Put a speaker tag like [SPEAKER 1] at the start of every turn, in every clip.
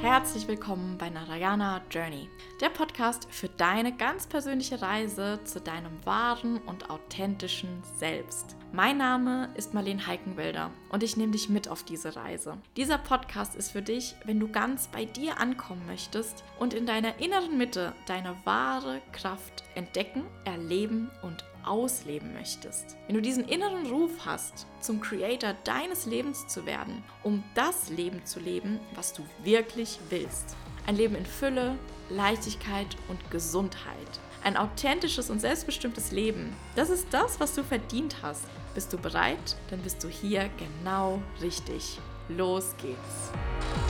[SPEAKER 1] Herzlich willkommen bei Narayana Journey, der Podcast für deine ganz persönliche Reise zu deinem wahren und authentischen Selbst. Mein Name ist Marlene Heikenwälder und ich nehme dich mit auf diese Reise. Dieser Podcast ist für dich, wenn du ganz bei dir ankommen möchtest und in deiner inneren Mitte deine wahre Kraft entdecken, erleben und ausleben möchtest. Wenn du diesen inneren Ruf hast, zum Creator deines Lebens zu werden, um das Leben zu leben, was du wirklich willst. Ein Leben in Fülle, Leichtigkeit und Gesundheit. Ein authentisches und selbstbestimmtes Leben. Das ist das, was du verdient hast. Bist du bereit? Dann bist du hier genau richtig. Los geht's.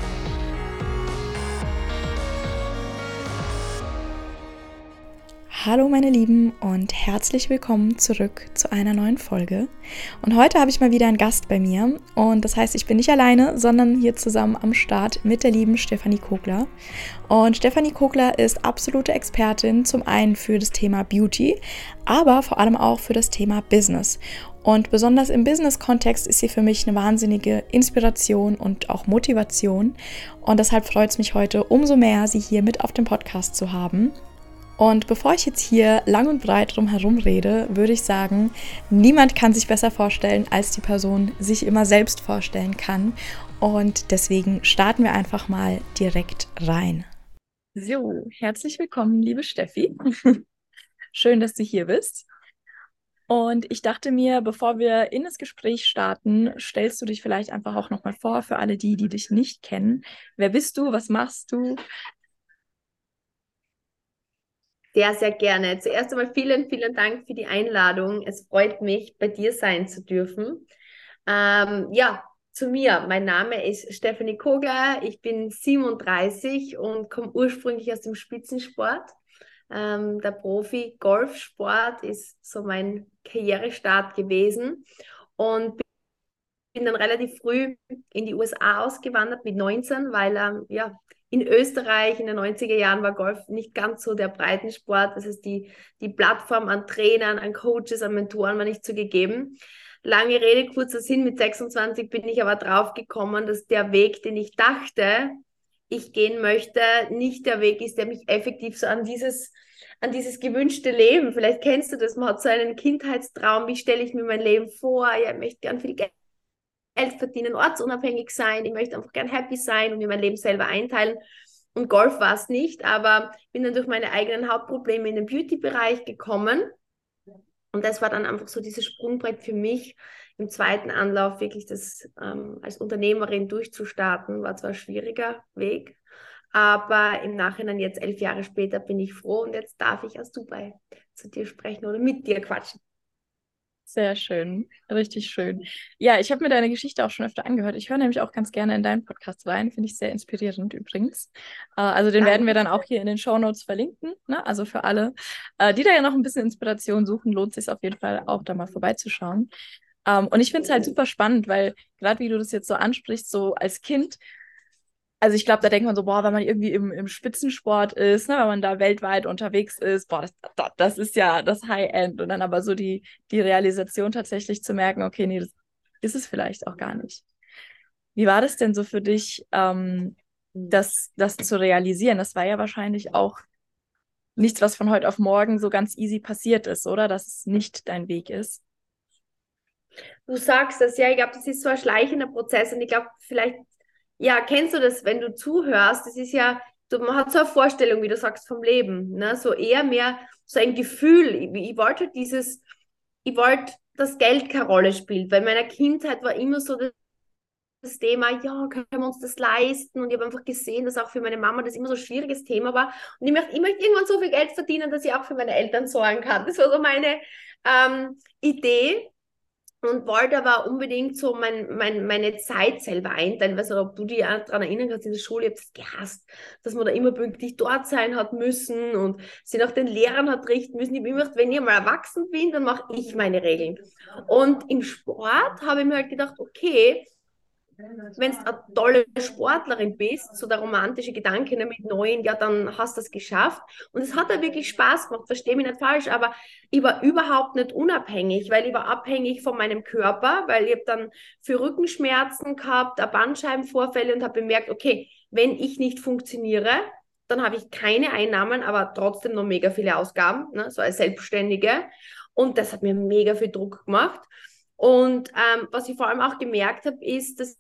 [SPEAKER 1] Hallo meine Lieben und herzlich willkommen zurück zu einer neuen Folge. Und heute habe ich mal wieder einen Gast bei mir und das heißt, ich bin nicht alleine, sondern hier zusammen am Start mit der lieben Stefanie Kogler. Und Stefanie Kogler ist absolute Expertin zum einen für das Thema Beauty, aber vor allem auch für das Thema Business. Und besonders im Business-Kontext ist sie für mich eine wahnsinnige Inspiration und auch Motivation. Und deshalb freut es mich heute umso mehr, sie hier mit auf dem Podcast zu haben. Und bevor ich jetzt hier lang und breit drum herum rede, würde ich sagen, niemand kann sich besser vorstellen, als die Person sich immer selbst vorstellen kann. Und deswegen starten wir einfach mal direkt rein. So, herzlich willkommen, liebe Steffi. Schön, dass du hier bist. Und ich dachte mir, bevor wir in das Gespräch starten, stellst du dich vielleicht einfach auch nochmal vor für alle die, die dich nicht kennen. Wer bist du? Was machst du?
[SPEAKER 2] Sehr, sehr gerne. Zuerst einmal vielen, vielen Dank für die Einladung. Es freut mich, bei dir sein zu dürfen. Ähm, ja, zu mir. Mein Name ist Stephanie Kogler. Ich bin 37 und komme ursprünglich aus dem Spitzensport. Ähm, der Profi-Golfsport ist so mein Karrierestart gewesen und bin dann relativ früh in die USA ausgewandert mit 19, weil ähm, ja, in Österreich in den 90er Jahren war Golf nicht ganz so der Breitensport. Das heißt, die, die Plattform an Trainern, an Coaches, an Mentoren war nicht so gegeben. Lange Rede, kurzer Sinn, mit 26 bin ich aber drauf gekommen, dass der Weg, den ich dachte, ich gehen möchte, nicht der Weg ist, der mich effektiv so an dieses, an dieses gewünschte Leben, vielleicht kennst du das, man hat so einen Kindheitstraum, wie stelle ich mir mein Leben vor, ja, ich möchte gern viel Geld Geld verdienen, ortsunabhängig sein, ich möchte einfach gern happy sein und mir mein Leben selber einteilen. Und Golf war es nicht, aber bin dann durch meine eigenen Hauptprobleme in den Beauty-Bereich gekommen. Und das war dann einfach so dieses Sprungbrett für mich, im zweiten Anlauf wirklich das ähm, als Unternehmerin durchzustarten. War zwar ein schwieriger Weg, aber im Nachhinein jetzt elf Jahre später bin ich froh und jetzt darf ich aus Dubai zu dir sprechen oder mit dir quatschen.
[SPEAKER 1] Sehr schön, richtig schön. Ja, ich habe mir deine Geschichte auch schon öfter angehört. Ich höre nämlich auch ganz gerne in deinen Podcast rein, finde ich sehr inspirierend übrigens. Äh, also den werden wir dann auch hier in den Show Notes verlinken. Ne? Also für alle, äh, die da ja noch ein bisschen Inspiration suchen, lohnt es sich auf jeden Fall auch da mal vorbeizuschauen. Ähm, und ich finde es halt super spannend, weil gerade wie du das jetzt so ansprichst, so als Kind also ich glaube, da denkt man so, boah, wenn man irgendwie im, im Spitzensport ist, ne, wenn man da weltweit unterwegs ist, boah, das, das, das ist ja das High-End. Und dann aber so die, die Realisation tatsächlich zu merken, okay, nee, das ist es vielleicht auch gar nicht. Wie war das denn so für dich, ähm, das, das zu realisieren? Das war ja wahrscheinlich auch nichts, was von heute auf morgen so ganz easy passiert ist, oder? Dass es nicht dein Weg ist.
[SPEAKER 2] Du sagst das, ja, ich glaube, das ist so ein schleichender Prozess und ich glaube, vielleicht ja, kennst du das, wenn du zuhörst? Das ist ja, man hat so eine Vorstellung, wie du sagst, vom Leben. Ne? So eher mehr so ein Gefühl. Ich, ich wollte dieses, ich wollte, dass Geld keine Rolle spielt. Weil in meiner Kindheit war immer so das, das Thema, ja, können wir uns das leisten? Und ich habe einfach gesehen, dass auch für meine Mama das immer so ein schwieriges Thema war. Und ich möchte, ich möchte irgendwann so viel Geld verdienen, dass ich auch für meine Eltern sorgen kann. Das war so meine ähm, Idee und wollte aber unbedingt so mein, mein, meine Zeit selber einteilen. Weißt du, ob du dich daran erinnern kannst, in der Schule, ich habe das gehasst, dass man da immer pünktlich dort sein hat müssen und sie nach den Lehrern hat richten müssen. Ich habe immer gedacht, wenn ich mal erwachsen bin, dann mache ich meine Regeln. Und im Sport habe ich mir halt gedacht, okay, wenn du eine tolle Sportlerin bist, so der romantische Gedanke ne, mit Neuen, ja, dann hast du es geschafft. Und es hat da wirklich Spaß gemacht, verstehe mich nicht falsch, aber ich war überhaupt nicht unabhängig, weil ich war abhängig von meinem Körper, weil ich habe dann für Rückenschmerzen gehabt, Bandscheibenvorfälle und habe bemerkt, okay, wenn ich nicht funktioniere, dann habe ich keine Einnahmen, aber trotzdem noch mega viele Ausgaben, ne, so als Selbstständige. Und das hat mir mega viel Druck gemacht. Und ähm, was ich vor allem auch gemerkt habe, ist, dass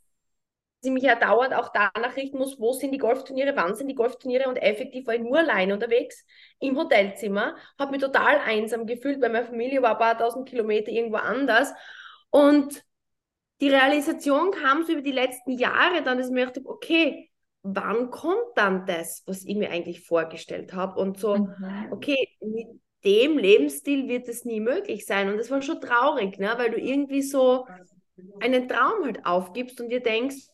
[SPEAKER 2] ich mich ja dauernd auch danach richten muss, wo sind die Golfturniere, wann sind die Golfturniere und effektiv war ich nur allein unterwegs im Hotelzimmer, habe mich total einsam gefühlt, weil meine Familie war ein paar tausend Kilometer irgendwo anders und die Realisation kam so über die letzten Jahre dann, dass ich mir dachte, okay, wann kommt dann das, was ich mir eigentlich vorgestellt habe und so, mhm. okay, mit dem Lebensstil wird es nie möglich sein und das war schon traurig, ne? weil du irgendwie so einen Traum halt aufgibst und dir denkst,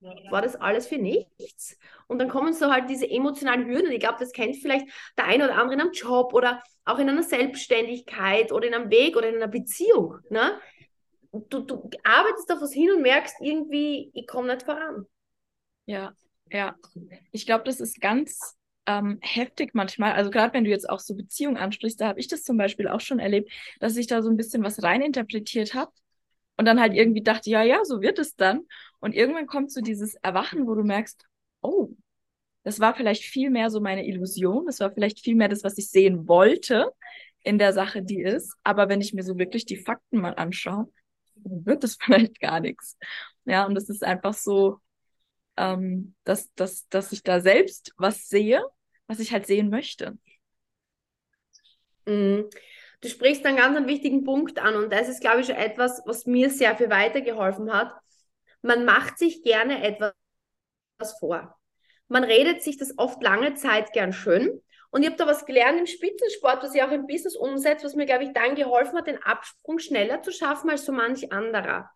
[SPEAKER 2] war das alles für nichts? Und dann kommen so halt diese emotionalen Hürden. Ich glaube, das kennt vielleicht der eine oder andere in einem Job oder auch in einer Selbstständigkeit oder in einem Weg oder in einer Beziehung. Ne? Du, du arbeitest auf was hin und merkst irgendwie, ich komme nicht voran.
[SPEAKER 1] Ja, ja. Ich glaube, das ist ganz ähm, heftig manchmal. Also gerade wenn du jetzt auch so Beziehungen ansprichst, da habe ich das zum Beispiel auch schon erlebt, dass ich da so ein bisschen was reininterpretiert habe und dann halt irgendwie dachte, ja, ja, so wird es dann. Und irgendwann kommt so dieses Erwachen, wo du merkst, oh, das war vielleicht viel mehr so meine Illusion, das war vielleicht viel mehr das, was ich sehen wollte in der Sache, die ist. Aber wenn ich mir so wirklich die Fakten mal anschaue, wird das vielleicht gar nichts. Ja, und das ist einfach so, ähm, dass, dass, dass ich da selbst was sehe, was ich halt sehen möchte.
[SPEAKER 2] Mhm. Du sprichst einen ganz einen wichtigen Punkt an und das ist, glaube ich, schon etwas, was mir sehr viel weitergeholfen hat. Man macht sich gerne etwas vor. Man redet sich das oft lange Zeit gern schön. Und ich habe da was gelernt im Spitzensport, was ich auch im Business umsetze, was mir, glaube ich, dann geholfen hat, den Absprung schneller zu schaffen als so manch anderer.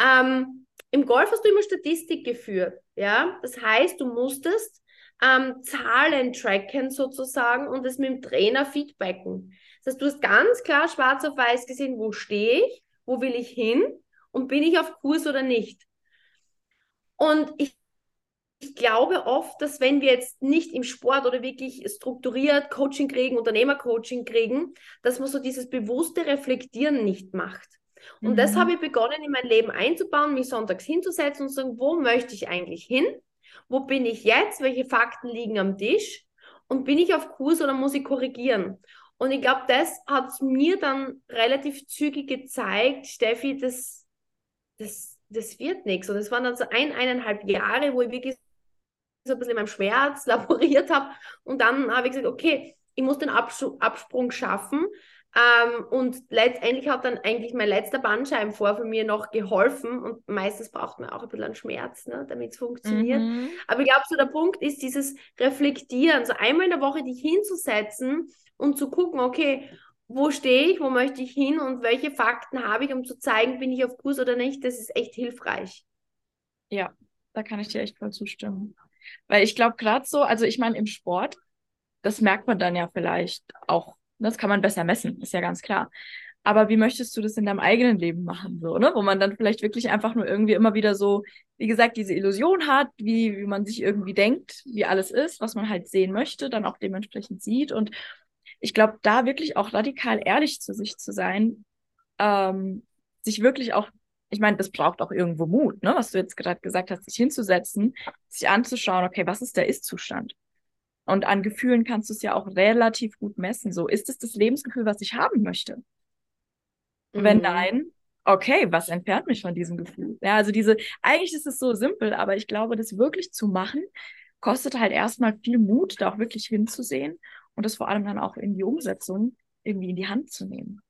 [SPEAKER 2] Ähm, Im Golf hast du immer Statistik geführt. Ja? Das heißt, du musstest ähm, Zahlen tracken sozusagen und es mit dem Trainer feedbacken. Das heißt, du hast ganz klar schwarz auf weiß gesehen, wo stehe ich, wo will ich hin und bin ich auf Kurs oder nicht. Und ich, ich glaube oft, dass wenn wir jetzt nicht im Sport oder wirklich strukturiert Coaching kriegen, Unternehmercoaching kriegen, dass man so dieses bewusste Reflektieren nicht macht. Und mhm. das habe ich begonnen, in mein Leben einzubauen, mich sonntags hinzusetzen und zu sagen, wo möchte ich eigentlich hin? Wo bin ich jetzt? Welche Fakten liegen am Tisch? Und bin ich auf Kurs oder muss ich korrigieren? Und ich glaube, das hat mir dann relativ zügig gezeigt, Steffi, das, das, das wird nichts. Und es waren dann so ein, eineinhalb Jahre, wo ich wirklich so ein bisschen in meinem Schmerz laboriert habe. Und dann habe ich gesagt, okay, ich muss den Absprung schaffen. Ähm, und letztendlich hat dann eigentlich mein letzter Bandscheibenvorfall mir noch geholfen. Und meistens braucht man auch ein bisschen Schmerz, ne, damit es funktioniert. Mhm. Aber ich glaube, so der Punkt ist dieses Reflektieren, so einmal in der Woche dich hinzusetzen und zu gucken, okay, wo stehe ich, wo möchte ich hin und welche Fakten habe ich, um zu zeigen, bin ich auf Kurs oder nicht, das ist echt hilfreich.
[SPEAKER 1] Ja, da kann ich dir echt voll zustimmen. Weil ich glaube, gerade so, also ich meine, im Sport, das merkt man dann ja vielleicht auch das kann man besser messen, ist ja ganz klar. Aber wie möchtest du das in deinem eigenen Leben machen, so, ne? Wo man dann vielleicht wirklich einfach nur irgendwie immer wieder so, wie gesagt, diese Illusion hat, wie, wie man sich irgendwie denkt, wie alles ist, was man halt sehen möchte, dann auch dementsprechend sieht. Und ich glaube, da wirklich auch radikal ehrlich zu sich zu sein, ähm, sich wirklich auch, ich meine, das braucht auch irgendwo Mut, ne? Was du jetzt gerade gesagt hast, sich hinzusetzen, sich anzuschauen, okay, was ist der Ist-Zustand? Und an Gefühlen kannst du es ja auch relativ gut messen. So, ist es das Lebensgefühl, was ich haben möchte? Mhm. Wenn nein, okay, was entfernt mich von diesem Gefühl? Ja, also diese, eigentlich ist es so simpel, aber ich glaube, das wirklich zu machen, kostet halt erstmal viel Mut, da auch wirklich hinzusehen und das vor allem dann auch in die Umsetzung irgendwie in die Hand zu nehmen.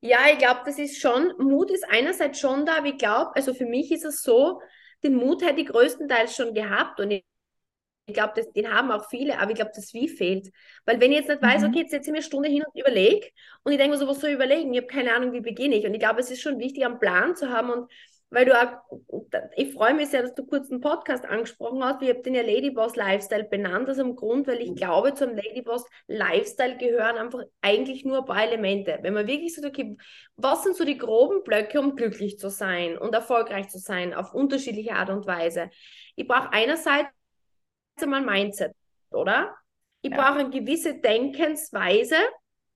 [SPEAKER 2] Ja, ich glaube, das ist schon, Mut ist einerseits schon da, aber ich glaube, also für mich ist es so, den Mut hätte ich größtenteils schon gehabt und ich ich glaube, den haben auch viele, aber ich glaube, das Wie fehlt. Weil wenn ich jetzt nicht weiß, mhm. okay, jetzt setze ich mir eine Stunde hin und überlege und ich denke mir so, was soll ich überlegen? Ich habe keine Ahnung, wie beginne ich. Und ich glaube, es ist schon wichtig, einen Plan zu haben und weil du auch, ich freue mich sehr, dass du kurz einen Podcast angesprochen hast. Ich habe den ja Ladyboss Lifestyle benannt, aus dem Grund, weil ich glaube, zum Ladyboss Lifestyle gehören einfach eigentlich nur ein paar Elemente. Wenn man wirklich sagt, okay, was sind so die groben Blöcke, um glücklich zu sein und erfolgreich zu sein, auf unterschiedliche Art und Weise. Ich brauche einerseits einmal Mindset, oder? Ich ja. brauche eine gewisse Denkensweise.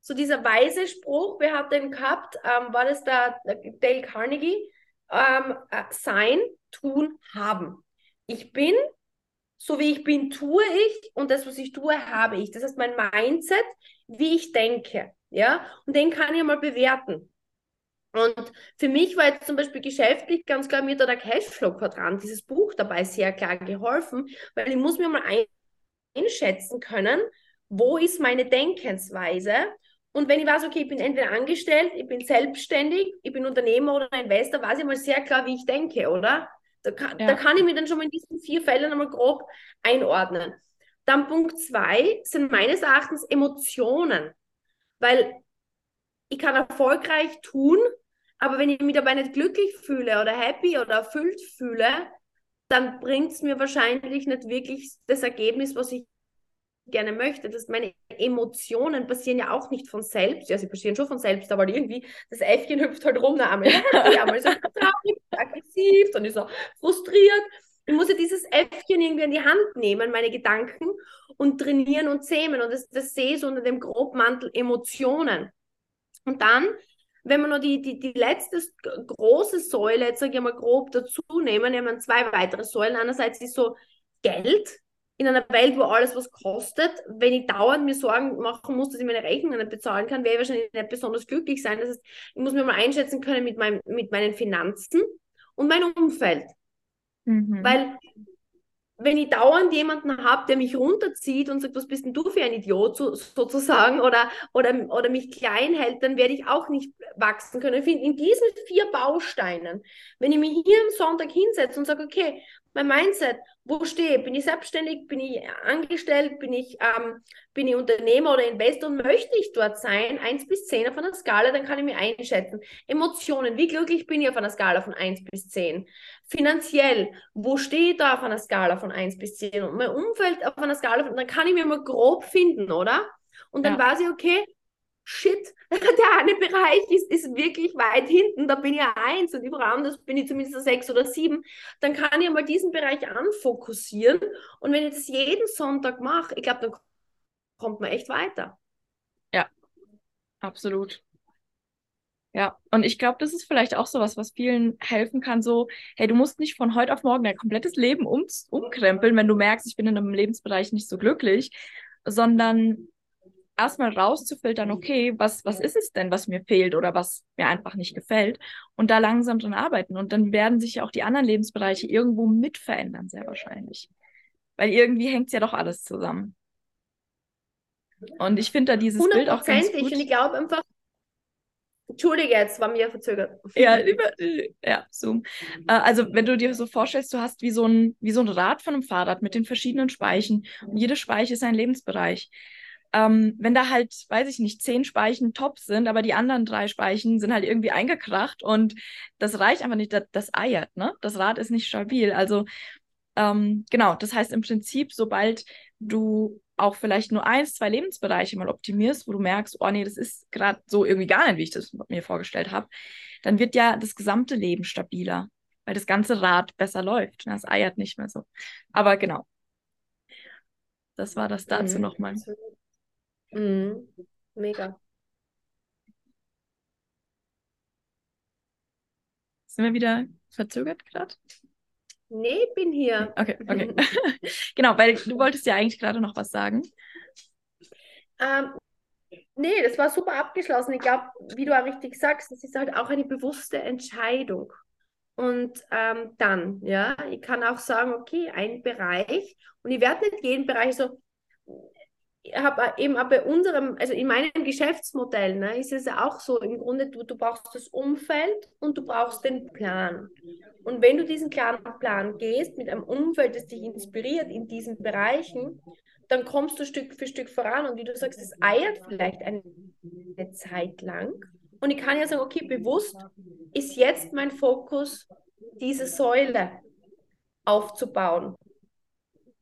[SPEAKER 2] So dieser weise Spruch, wer hat den gehabt? Ähm, war das der Dale Carnegie? Ähm, äh, sein, tun, haben. Ich bin, so wie ich bin, tue ich und das, was ich tue, habe ich. Das heißt, mein Mindset, wie ich denke. Ja, und den kann ich mal bewerten. Und für mich war jetzt zum Beispiel geschäftlich ganz klar mir da der Cashflow-Quadrant, dieses Buch dabei sehr klar geholfen, weil ich muss mir mal einschätzen können, wo ist meine Denkensweise und wenn ich weiß, okay, ich bin entweder angestellt, ich bin selbstständig, ich bin Unternehmer oder Investor, weiß ich mal sehr klar, wie ich denke, oder? Da kann, ja. da kann ich mir dann schon mal in diesen vier Fällen einmal grob einordnen. Dann Punkt zwei sind meines Erachtens Emotionen, weil ich kann erfolgreich tun, aber wenn ich mich dabei nicht glücklich fühle oder happy oder erfüllt fühle, dann bringt es mir wahrscheinlich nicht wirklich das Ergebnis, was ich gerne möchte, dass meine Emotionen passieren ja auch nicht von selbst. Ja, sie passieren schon von selbst, aber irgendwie das Äffchen hüpft halt rum, einmal happy, einmal ist er traurig, aggressiv, dann ist er frustriert. Ich muss ja dieses Äffchen irgendwie in die Hand nehmen, meine Gedanken, und trainieren und zähmen. Und das, das sehe ich so unter dem Grobmantel Emotionen. Und dann, wenn wir noch die, die, die letzte große Säule, jetzt sage ich mal grob dazu nehmen, nehmen wir zwei weitere Säulen. Einerseits ist so Geld, in einer Welt, wo alles was kostet, wenn ich dauernd mir Sorgen machen muss, dass ich meine Rechnungen nicht bezahlen kann, werde ich wahrscheinlich nicht besonders glücklich sein. Das heißt, ich muss mir mal einschätzen können mit, meinem, mit meinen Finanzen und meinem Umfeld. Mhm. Weil wenn ich dauernd jemanden habe, der mich runterzieht und sagt, was bist denn du für ein Idiot so, sozusagen oder, oder, oder mich klein hält, dann werde ich auch nicht wachsen können. Ich finde, in diesen vier Bausteinen, wenn ich mich hier am Sonntag hinsetze und sage, okay, mein Mindset, wo stehe ich? Bin ich selbstständig? Bin ich angestellt? Bin ich, ähm, bin ich Unternehmer oder Investor? Und möchte ich dort sein? 1 bis 10 auf einer Skala, dann kann ich mich einschätzen. Emotionen, wie glücklich bin ich auf einer Skala von 1 bis 10? Finanziell, wo stehe ich da auf einer Skala von 1 bis 10? Und mein Umfeld auf einer Skala von, dann kann ich mir mal grob finden, oder? Und dann ja. weiß ich, okay, shit, der eine Bereich ist, ist wirklich weit hinten, da bin ich ja eins und überall anders bin ich zumindest sechs oder sieben, dann kann ich mal diesen Bereich anfokussieren und wenn ich das jeden Sonntag mache, ich glaube, dann kommt man echt weiter.
[SPEAKER 1] Ja, absolut. Ja, und ich glaube, das ist vielleicht auch so was, was vielen helfen kann, so, hey, du musst nicht von heute auf morgen dein komplettes Leben um, umkrempeln, wenn du merkst, ich bin in einem Lebensbereich nicht so glücklich, sondern erstmal rauszufiltern, okay, was, was ist es denn, was mir fehlt oder was mir einfach nicht gefällt und da langsam dran arbeiten. Und dann werden sich ja auch die anderen Lebensbereiche irgendwo mit verändern, sehr wahrscheinlich. Weil irgendwie hängt es ja doch alles zusammen. Und ich finde da dieses Bild auch ganz gut. Und
[SPEAKER 2] ich glaube einfach, Entschuldige, jetzt war mir verzögert.
[SPEAKER 1] Ja, lieber, ja, Zoom. Äh, also, wenn du dir so vorstellst, du hast wie so, ein, wie so ein Rad von einem Fahrrad mit den verschiedenen Speichen und jede Speiche ist ein Lebensbereich ähm, wenn da halt, weiß ich nicht, zehn Speichen top sind, aber die anderen drei Speichen sind halt irgendwie eingekracht und das reicht einfach nicht, das, das eiert, ne? Das Rad ist nicht stabil. Also ähm, genau, das heißt im Prinzip, sobald du auch vielleicht nur eins, zwei Lebensbereiche mal optimierst, wo du merkst, oh nee, das ist gerade so irgendwie gar nicht, wie ich das mir vorgestellt habe, dann wird ja das gesamte Leben stabiler, weil das ganze Rad besser läuft. Das eiert nicht mehr so. Aber genau. Das war das dazu mhm. nochmal.
[SPEAKER 2] Mhm. Mega.
[SPEAKER 1] Sind wir wieder verzögert gerade?
[SPEAKER 2] Nee, bin hier.
[SPEAKER 1] Okay, okay. genau, weil du wolltest ja eigentlich gerade noch was sagen.
[SPEAKER 2] Ähm, nee, das war super abgeschlossen. Ich glaube, wie du auch richtig sagst, das ist halt auch eine bewusste Entscheidung. Und ähm, dann, ja, ich kann auch sagen, okay, ein Bereich, und ich werde nicht jeden Bereich so, habe eben auch bei unserem, also in meinem Geschäftsmodell, ne, ist es auch so, im Grunde, du, du brauchst das Umfeld und du brauchst den Plan. Und wenn du diesen klaren Plan gehst, mit einem Umfeld, das dich inspiriert in diesen Bereichen, dann kommst du Stück für Stück voran. Und wie du sagst, es eiert vielleicht eine Zeit lang. Und ich kann ja sagen, okay, bewusst ist jetzt mein Fokus diese Säule aufzubauen.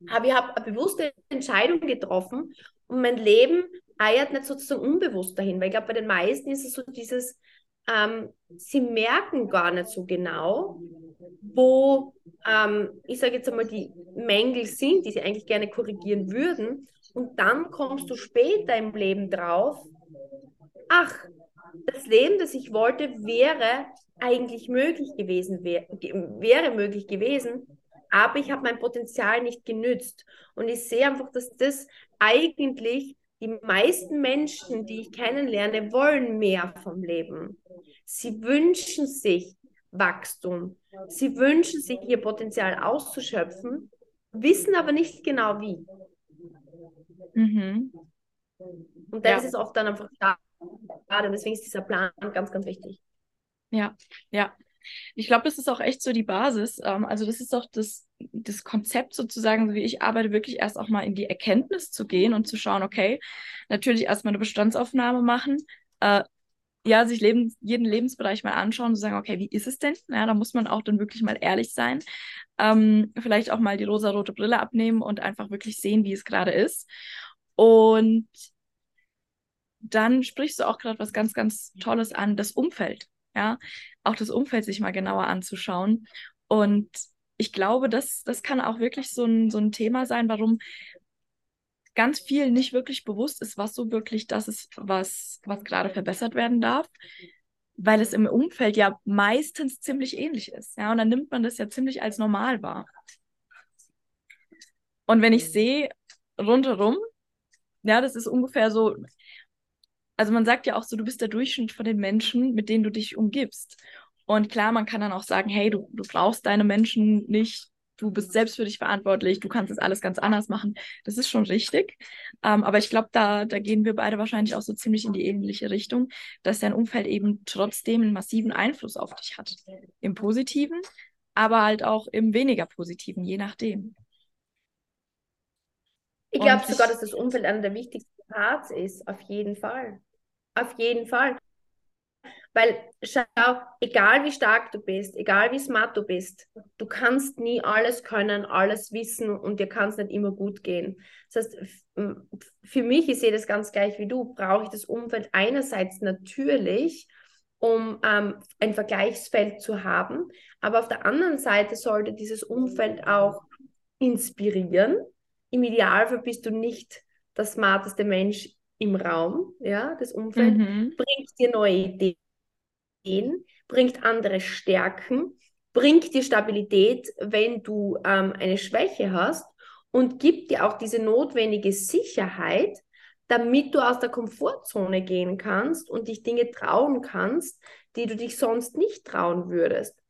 [SPEAKER 2] Aber ich habe eine bewusste Entscheidung getroffen und mein Leben eiert nicht sozusagen unbewusst dahin, weil ich glaube, bei den meisten ist es so dieses, ähm, sie merken gar nicht so genau, wo, ähm, ich sage jetzt einmal, die Mängel sind, die sie eigentlich gerne korrigieren würden. Und dann kommst du später im Leben drauf, ach, das Leben, das ich wollte, wäre eigentlich möglich gewesen, wär, wäre möglich gewesen, aber ich habe mein Potenzial nicht genützt. Und ich sehe einfach, dass das eigentlich die meisten Menschen, die ich kennenlerne, wollen mehr vom Leben. Sie wünschen sich Wachstum. Sie wünschen sich, ihr Potenzial auszuschöpfen, wissen aber nicht genau wie. Mhm. Und das ja. ist oft dann einfach schade. Und deswegen ist dieser Plan ganz, ganz wichtig.
[SPEAKER 1] Ja, ja. Ich glaube, das ist auch echt so die Basis. Ähm, also das ist auch das, das Konzept sozusagen, so wie ich arbeite, wirklich erst auch mal in die Erkenntnis zu gehen und zu schauen, okay, natürlich erstmal eine Bestandsaufnahme machen, äh, ja, sich Leben, jeden Lebensbereich mal anschauen und sagen, okay, wie ist es denn? Ja, da muss man auch dann wirklich mal ehrlich sein. Ähm, vielleicht auch mal die rosa-rote Brille abnehmen und einfach wirklich sehen, wie es gerade ist. Und dann sprichst du auch gerade was ganz, ganz Tolles an, das Umfeld. Ja, auch das Umfeld sich mal genauer anzuschauen. Und ich glaube, das, das kann auch wirklich so ein, so ein Thema sein, warum ganz viel nicht wirklich bewusst ist, was so wirklich das ist, was, was gerade verbessert werden darf, weil es im Umfeld ja meistens ziemlich ähnlich ist. Ja, und dann nimmt man das ja ziemlich als normal wahr. Und wenn ich sehe, rundherum, ja, das ist ungefähr so, also man sagt ja auch so, du bist der Durchschnitt von den Menschen, mit denen du dich umgibst. Und klar, man kann dann auch sagen, hey, du, du brauchst deine Menschen nicht, du bist selbst für dich verantwortlich, du kannst das alles ganz anders machen. Das ist schon richtig. Ähm, aber ich glaube, da, da gehen wir beide wahrscheinlich auch so ziemlich in die ähnliche Richtung, dass dein Umfeld eben trotzdem einen massiven Einfluss auf dich hat. Im Positiven, aber halt auch im weniger Positiven, je nachdem.
[SPEAKER 2] Ich glaube sogar, dass das Umfeld einer der wichtigsten Parts ist, auf jeden Fall. Auf jeden Fall. Weil schau, egal wie stark du bist, egal wie smart du bist, du kannst nie alles können, alles wissen und dir kann es nicht immer gut gehen. Das heißt, für mich, ich sehe das ganz gleich wie du, brauche ich das Umfeld einerseits natürlich, um ähm, ein Vergleichsfeld zu haben, aber auf der anderen Seite sollte dieses Umfeld auch inspirieren. Im Idealfall bist du nicht der smarteste Mensch im Raum, ja, das Umfeld, mhm. bringt dir neue Ideen, bringt andere Stärken, bringt dir Stabilität, wenn du ähm, eine Schwäche hast und gibt dir auch diese notwendige Sicherheit, damit du aus der Komfortzone gehen kannst und dich Dinge trauen kannst, die du dich sonst nicht trauen würdest.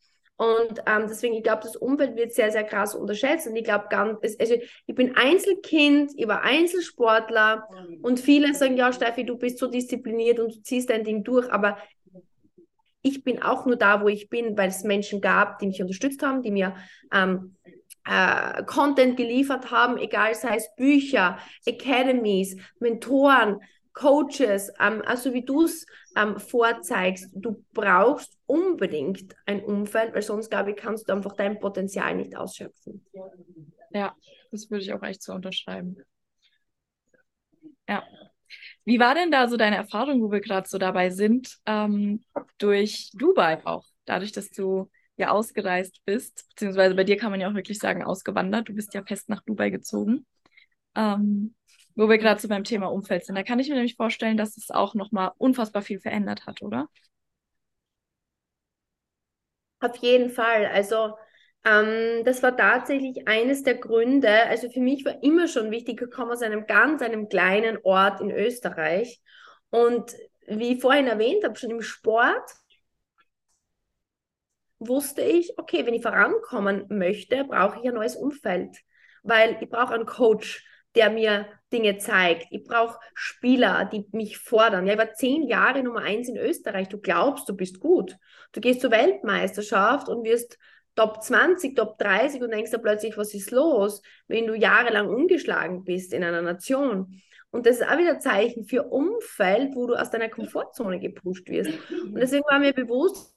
[SPEAKER 2] Und ähm, deswegen, ich glaube, das Umfeld wird sehr, sehr krass unterschätzt. Und ich glaube, also ich bin Einzelkind, ich war Einzelsportler und viele sagen, ja, Steffi, du bist so diszipliniert und du ziehst dein Ding durch. Aber ich bin auch nur da, wo ich bin, weil es Menschen gab, die mich unterstützt haben, die mir ähm, äh, Content geliefert haben, egal sei es Bücher, Academies, Mentoren, Coaches, ähm, also wie du es ähm, vorzeigst, du brauchst unbedingt ein Umfeld, weil sonst, glaube ich, kannst du einfach dein Potenzial nicht ausschöpfen.
[SPEAKER 1] Ja, das würde ich auch echt so unterschreiben. Ja. Wie war denn da so deine Erfahrung, wo wir gerade so dabei sind, ähm, durch Dubai auch? Dadurch, dass du ja ausgereist bist, beziehungsweise bei dir kann man ja auch wirklich sagen, ausgewandert. Du bist ja fest nach Dubai gezogen. Ähm, wo wir gerade so beim Thema Umfeld sind. Da kann ich mir nämlich vorstellen, dass es auch nochmal unfassbar viel verändert hat, oder?
[SPEAKER 2] Auf jeden Fall. Also ähm, das war tatsächlich eines der Gründe. Also für mich war immer schon wichtig, ich komme aus einem ganz, einem kleinen Ort in Österreich. Und wie ich vorhin erwähnt habe, schon im Sport wusste ich, okay, wenn ich vorankommen möchte, brauche ich ein neues Umfeld, weil ich brauche einen Coach, der mir Dinge zeigt. Ich brauche Spieler, die mich fordern. Ja, ich war zehn Jahre Nummer eins in Österreich. Du glaubst, du bist gut. Du gehst zur Weltmeisterschaft und wirst Top 20, Top 30 und denkst da plötzlich, was ist los, wenn du jahrelang ungeschlagen bist in einer Nation. Und das ist auch wieder ein Zeichen für Umfeld, wo du aus deiner Komfortzone gepusht wirst. Und deswegen war mir bewusst,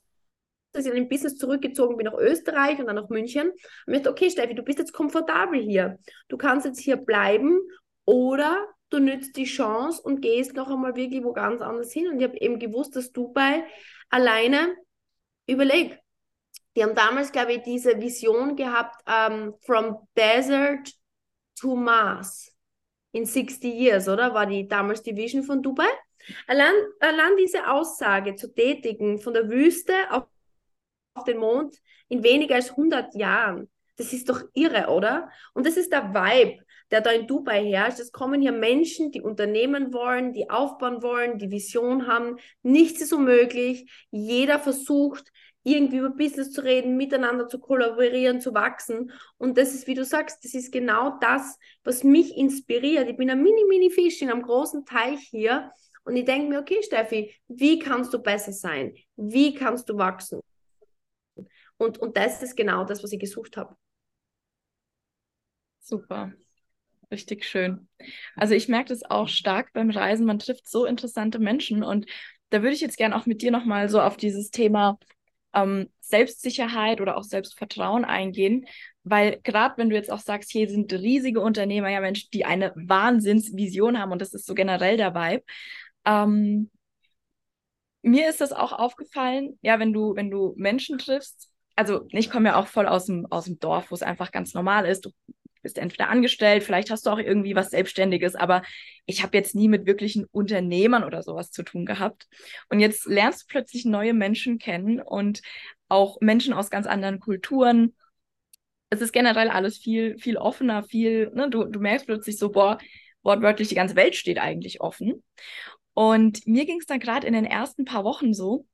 [SPEAKER 2] dass ich dann im Business zurückgezogen bin nach Österreich und dann nach München. Und ich dachte, okay, Steffi, du bist jetzt komfortabel hier. Du kannst jetzt hier bleiben oder du nützt die Chance und gehst noch einmal wirklich wo ganz anders hin. Und ich habe eben gewusst, dass Dubai alleine überleg. Die haben damals, glaube ich, diese Vision gehabt, um, ähm, from desert to Mars in 60 years, oder? War die damals die Vision von Dubai? Allein, allein diese Aussage zu tätigen, von der Wüste auf, auf den Mond in weniger als 100 Jahren, das ist doch irre, oder? Und das ist der Vibe, der da in Dubai herrscht. Es kommen hier Menschen, die unternehmen wollen, die aufbauen wollen, die Vision haben. Nichts ist unmöglich. Jeder versucht, irgendwie über Business zu reden, miteinander zu kollaborieren, zu wachsen. Und das ist, wie du sagst, das ist genau das, was mich inspiriert. Ich bin ein mini, mini Fisch in einem großen Teich hier und ich denke mir, okay, Steffi, wie kannst du besser sein? Wie kannst du wachsen? Und, und das ist genau das, was ich gesucht habe.
[SPEAKER 1] Super. Richtig schön. Also ich merke das auch stark beim Reisen. Man trifft so interessante Menschen und da würde ich jetzt gerne auch mit dir nochmal so auf dieses Thema ähm, Selbstsicherheit oder auch Selbstvertrauen eingehen, weil gerade wenn du jetzt auch sagst, hier sind riesige Unternehmer, ja Mensch, die eine Wahnsinnsvision haben und das ist so generell der Vibe, ähm, mir ist das auch aufgefallen, ja, wenn du, wenn du Menschen triffst, also ich komme ja auch voll aus dem, aus dem Dorf, wo es einfach ganz normal ist. Du bist entweder angestellt, vielleicht hast du auch irgendwie was Selbstständiges, aber ich habe jetzt nie mit wirklichen Unternehmern oder sowas zu tun gehabt. Und jetzt lernst du plötzlich neue Menschen kennen und auch Menschen aus ganz anderen Kulturen. Es ist generell alles viel, viel offener, viel, ne, du, du merkst plötzlich so, boah, wortwörtlich die ganze Welt steht eigentlich offen. Und mir ging es dann gerade in den ersten paar Wochen so,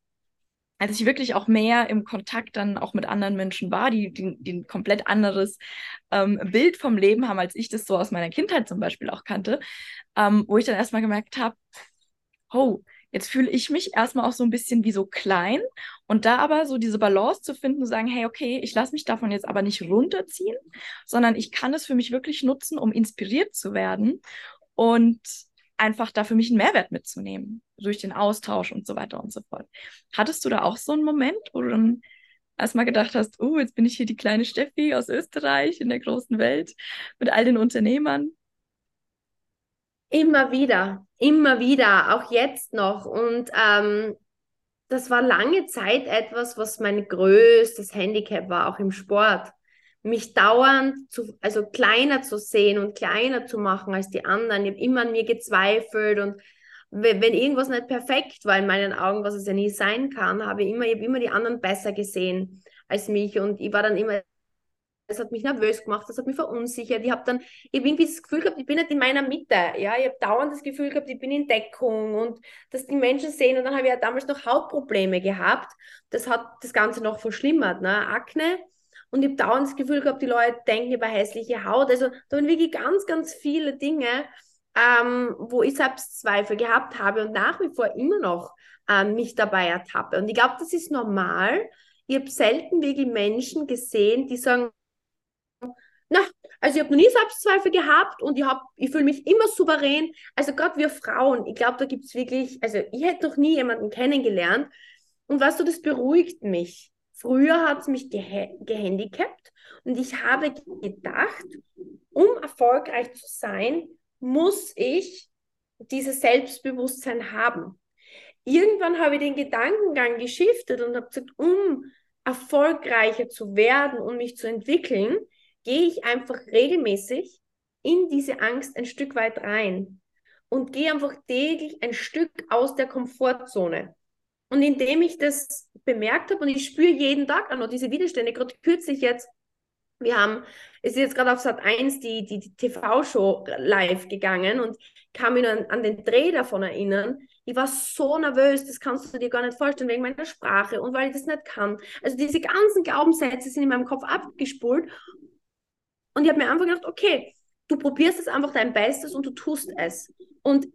[SPEAKER 1] als ich wirklich auch mehr im Kontakt dann auch mit anderen Menschen war, die, die, die ein komplett anderes ähm, Bild vom Leben haben, als ich das so aus meiner Kindheit zum Beispiel auch kannte, ähm, wo ich dann erstmal gemerkt habe, oh, jetzt fühle ich mich erstmal auch so ein bisschen wie so klein. Und da aber so diese Balance zu finden, zu sagen, hey, okay, ich lasse mich davon jetzt aber nicht runterziehen, sondern ich kann es für mich wirklich nutzen, um inspiriert zu werden. Und einfach da für mich einen Mehrwert mitzunehmen, durch den Austausch und so weiter und so fort. Hattest du da auch so einen Moment, wo du dann erstmal gedacht hast, oh, jetzt bin ich hier die kleine Steffi aus Österreich in der großen Welt mit all den Unternehmern?
[SPEAKER 2] Immer wieder, immer wieder, auch jetzt noch. Und ähm, das war lange Zeit etwas, was mein größtes Handicap war, auch im Sport mich dauernd zu, also kleiner zu sehen und kleiner zu machen als die anderen. Ich habe immer an mir gezweifelt und wenn, irgendwas nicht perfekt war in meinen Augen, was es ja nie sein kann, habe ich immer, ich habe immer die anderen besser gesehen als mich und ich war dann immer das hat mich nervös gemacht, das hat mich verunsichert. Ich habe dann ich hab irgendwie das Gefühl gehabt, ich bin nicht in meiner Mitte. Ja? Ich habe dauernd das Gefühl gehabt, ich bin in Deckung und dass die Menschen sehen. Und dann habe ich ja damals noch Hautprobleme gehabt. Das hat das Ganze noch verschlimmert. Ne? Akne und ich habe dauernd das Gefühl gehabt, die Leute denken über hässliche Haut. Also da waren wirklich ganz, ganz viele Dinge, ähm, wo ich Selbstzweifel gehabt habe und nach wie vor immer noch ähm, mich dabei ertappe. Und ich glaube, das ist normal. Ich habe selten wirklich Menschen gesehen, die sagen, na, also ich habe noch nie Selbstzweifel gehabt und ich, ich fühle mich immer souverän. Also gerade wir Frauen, ich glaube, da gibt es wirklich, also ich hätte noch nie jemanden kennengelernt. Und weißt du, das beruhigt mich. Früher hat es mich geh gehandicapt und ich habe gedacht, um erfolgreich zu sein, muss ich dieses Selbstbewusstsein haben. Irgendwann habe ich den Gedankengang geschiftet und habe gesagt, um erfolgreicher zu werden und mich zu entwickeln, gehe ich einfach regelmäßig in diese Angst ein Stück weit rein und gehe einfach täglich ein Stück aus der Komfortzone. Und indem ich das bemerkt habe und ich spüre jeden Tag auch noch diese Widerstände, gerade kürzlich jetzt, wir haben, es ist jetzt gerade auf Sat 1 die, die, die TV-Show live gegangen und kann mich an, an den Dreh davon erinnern. Ich war so nervös, das kannst du dir gar nicht vorstellen, wegen meiner Sprache und weil ich das nicht kann. Also diese ganzen Glaubenssätze sind in meinem Kopf abgespult. Und ich habe mir einfach gedacht, okay, du probierst es einfach dein Bestes und du tust es. Und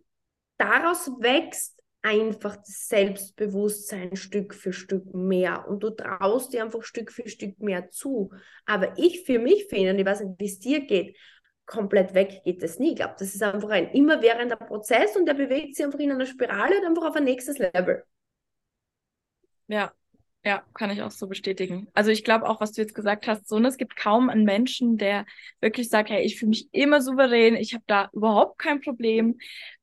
[SPEAKER 2] daraus wächst einfach das Selbstbewusstsein Stück für Stück mehr und du traust dir einfach Stück für Stück mehr zu. Aber ich für mich finde, und ich weiß nicht, wie es dir geht, komplett weg geht das nie. Ich glaube, das ist einfach ein immerwährender Prozess und der bewegt sich einfach in einer Spirale und einfach auf ein nächstes Level.
[SPEAKER 1] Ja, Ja, kann ich auch so bestätigen. Also ich glaube auch, was du jetzt gesagt hast, so, ne, es gibt kaum einen Menschen, der wirklich sagt, hey, ich fühle mich immer souverän, ich habe da überhaupt kein Problem.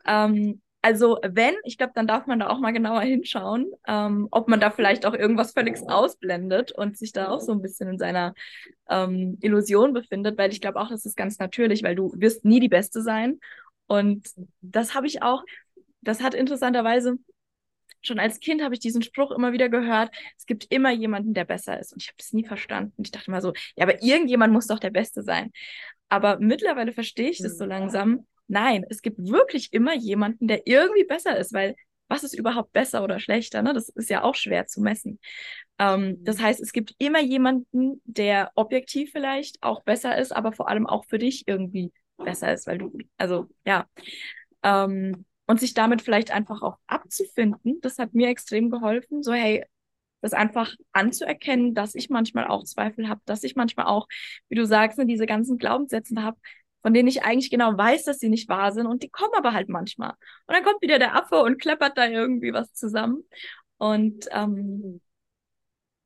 [SPEAKER 1] Ähm, also wenn, ich glaube, dann darf man da auch mal genauer hinschauen, ähm, ob man da vielleicht auch irgendwas völlig ausblendet und sich da auch so ein bisschen in seiner ähm, Illusion befindet, weil ich glaube auch, das ist ganz natürlich, weil du wirst nie die Beste sein. Und das habe ich auch, das hat interessanterweise schon als Kind habe ich diesen Spruch immer wieder gehört, es gibt immer jemanden, der besser ist. Und ich habe das nie verstanden. Ich dachte mal so, ja, aber irgendjemand muss doch der Beste sein. Aber mittlerweile verstehe ich das so mhm. langsam. Nein, es gibt wirklich immer jemanden, der irgendwie besser ist, weil was ist überhaupt besser oder schlechter? Ne? Das ist ja auch schwer zu messen. Ähm, das mhm. heißt, es gibt immer jemanden, der objektiv vielleicht auch besser ist, aber vor allem auch für dich irgendwie besser ist, weil du, also ja. Ähm, und sich damit vielleicht einfach auch abzufinden, das hat mir extrem geholfen. So, hey, das einfach anzuerkennen, dass ich manchmal auch Zweifel habe, dass ich manchmal auch, wie du sagst, ne, diese ganzen Glaubenssätze habe, von denen ich eigentlich genau weiß, dass sie nicht wahr sind und die kommen aber halt manchmal. Und dann kommt wieder der Affe und kleppert da irgendwie was zusammen. Und ähm,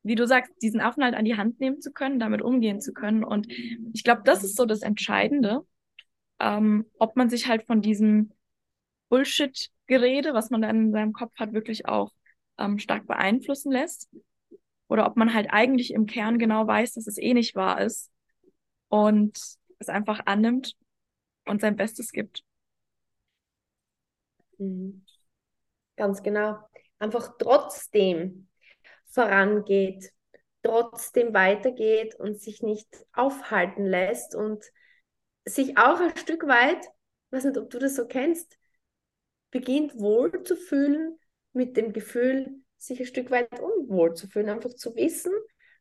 [SPEAKER 1] wie du sagst, diesen Affen halt an die Hand nehmen zu können, damit umgehen zu können. Und ich glaube, das ist so das Entscheidende, ähm, ob man sich halt von diesem Bullshit-Gerede, was man dann in seinem Kopf hat, wirklich auch ähm, stark beeinflussen lässt. Oder ob man halt eigentlich im Kern genau weiß, dass es eh nicht wahr ist und es einfach annimmt und sein Bestes gibt.
[SPEAKER 2] Mhm. Ganz genau. Einfach trotzdem vorangeht, trotzdem weitergeht und sich nicht aufhalten lässt und sich auch ein Stück weit, weiß nicht, ob du das so kennst, beginnt wohl zu fühlen mit dem Gefühl, sich ein Stück weit unwohl zu fühlen, einfach zu wissen,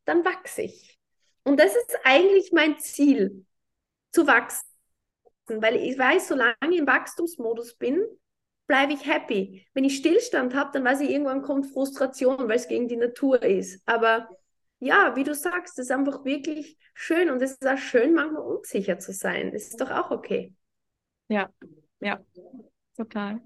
[SPEAKER 2] dann wachse ich. Und das ist eigentlich mein Ziel, zu wachsen, weil ich weiß, solange ich im Wachstumsmodus bin, bleibe ich happy. Wenn ich Stillstand habe, dann weiß ich, irgendwann kommt Frustration, weil es gegen die Natur ist. Aber ja, wie du sagst, es ist einfach wirklich schön und es ist auch schön, manchmal unsicher zu sein. Das ist doch auch okay.
[SPEAKER 1] Ja, ja, total.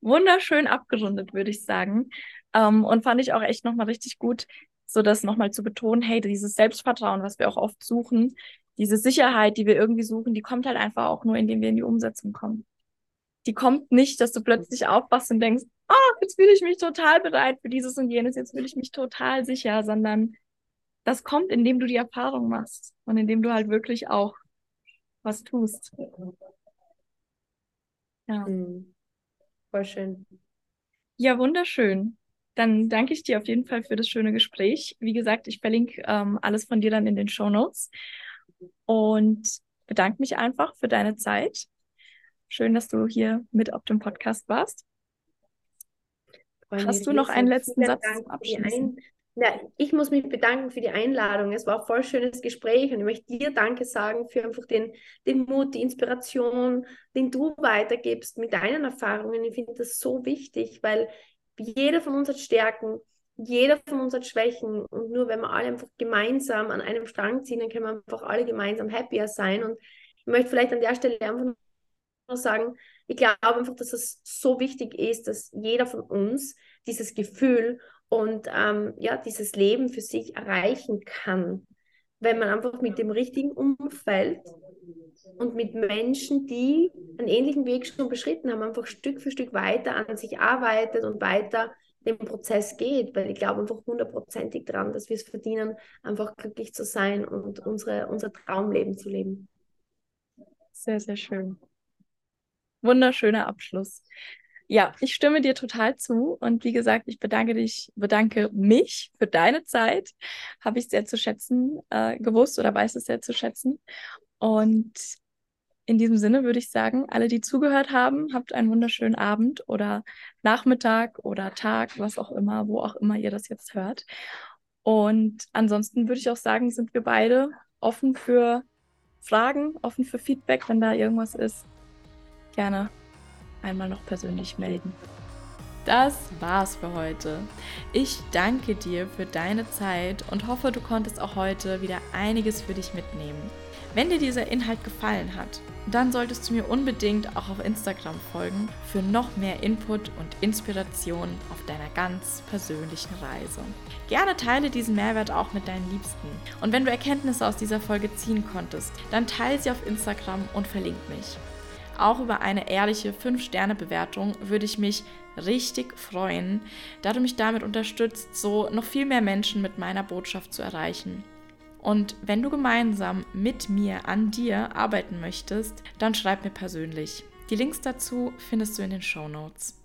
[SPEAKER 1] Wunderschön abgerundet, würde ich sagen. Ähm, und fand ich auch echt nochmal richtig gut, so das nochmal zu betonen, hey, dieses Selbstvertrauen, was wir auch oft suchen, diese Sicherheit, die wir irgendwie suchen, die kommt halt einfach auch nur, indem wir in die Umsetzung kommen. Die kommt nicht, dass du plötzlich aufwachst und denkst, oh, jetzt fühle ich mich total bereit für dieses und jenes, jetzt fühle ich mich total sicher, sondern das kommt, indem du die Erfahrung machst und indem du halt wirklich auch was tust.
[SPEAKER 2] Ja. Mhm. Voll schön.
[SPEAKER 1] Ja, wunderschön. Dann danke ich dir auf jeden Fall für das schöne Gespräch. Wie gesagt, ich verlinke ähm, alles von dir dann in den Show Notes und bedanke mich einfach für deine Zeit. Schön, dass du hier mit auf dem Podcast warst.
[SPEAKER 2] Freunde, Hast du noch einen letzten Satz zum Abschluss? Ja, ich muss mich bedanken für die Einladung. Es war ein voll schönes Gespräch und ich möchte dir Danke sagen für einfach den, den Mut, die Inspiration, den du weitergibst mit deinen Erfahrungen. Ich finde das so wichtig, weil jeder von uns hat Stärken, jeder von uns hat Schwächen und nur wenn wir alle einfach gemeinsam an einem Strang ziehen, dann können wir einfach alle gemeinsam happier sein. Und ich möchte vielleicht an der Stelle einfach nur sagen, ich glaube einfach, dass es so wichtig ist, dass jeder von uns dieses Gefühl und ähm, ja, dieses Leben für sich erreichen kann, wenn man einfach mit dem richtigen Umfeld und mit Menschen, die einen ähnlichen Weg schon beschritten haben, einfach Stück für Stück weiter an sich arbeitet und weiter den Prozess geht, weil ich glaube einfach hundertprozentig daran, dass wir es verdienen, einfach glücklich zu sein und unsere, unser Traumleben zu leben.
[SPEAKER 1] Sehr, sehr schön. Wunderschöner Abschluss. Ja, ich stimme dir total zu. Und wie gesagt, ich bedanke dich, bedanke mich für deine Zeit. Habe ich sehr zu schätzen äh, gewusst oder weiß es sehr zu schätzen. Und in diesem Sinne würde ich sagen, alle, die zugehört haben, habt einen wunderschönen Abend oder Nachmittag oder Tag, was auch immer, wo auch immer ihr das jetzt hört. Und ansonsten würde ich auch sagen, sind wir beide offen für Fragen, offen für Feedback, wenn da irgendwas ist. Gerne einmal noch persönlich melden. Das war's für heute. Ich danke dir für deine Zeit und hoffe, du konntest auch heute wieder einiges für dich mitnehmen. Wenn dir dieser Inhalt gefallen hat, dann solltest du mir unbedingt auch auf Instagram folgen für noch mehr Input und Inspiration auf deiner ganz persönlichen Reise. Gerne teile diesen Mehrwert auch mit deinen Liebsten. Und wenn du Erkenntnisse aus dieser Folge ziehen konntest, dann teile sie auf Instagram und verlink mich. Auch über eine ehrliche 5-Sterne-Bewertung würde ich mich richtig freuen, da du mich damit unterstützt, so noch viel mehr Menschen mit meiner Botschaft zu erreichen. Und wenn du gemeinsam mit mir an dir arbeiten möchtest, dann schreib mir persönlich. Die Links dazu findest du in den Show Notes.